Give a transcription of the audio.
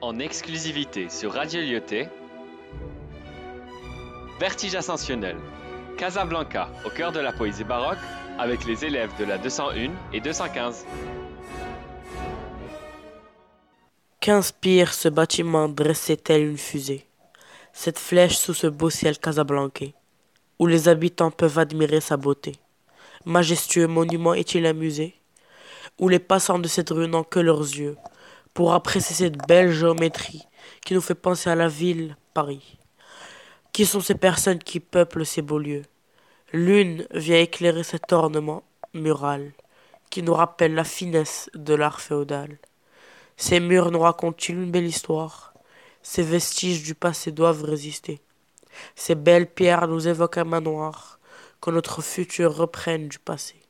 en exclusivité sur Radio Lyoté. Vertige ascensionnel. Casablanca, au cœur de la poésie baroque, avec les élèves de la 201 et 215. Qu'inspire ce bâtiment dressé tel une fusée, cette flèche sous ce beau ciel casablancais, où les habitants peuvent admirer sa beauté. Majestueux monument est-il un musée, où les passants de cette rue n'ont que leurs yeux, pour apprécier cette belle géométrie qui nous fait penser à la ville, Paris. Qui sont ces personnes qui peuplent ces beaux lieux? L'une vient éclairer cet ornement mural qui nous rappelle la finesse de l'art féodal. Ces murs nous racontent-ils une belle histoire Ces vestiges du passé doivent résister. Ces belles pierres nous évoquent un manoir, que notre futur reprenne du passé.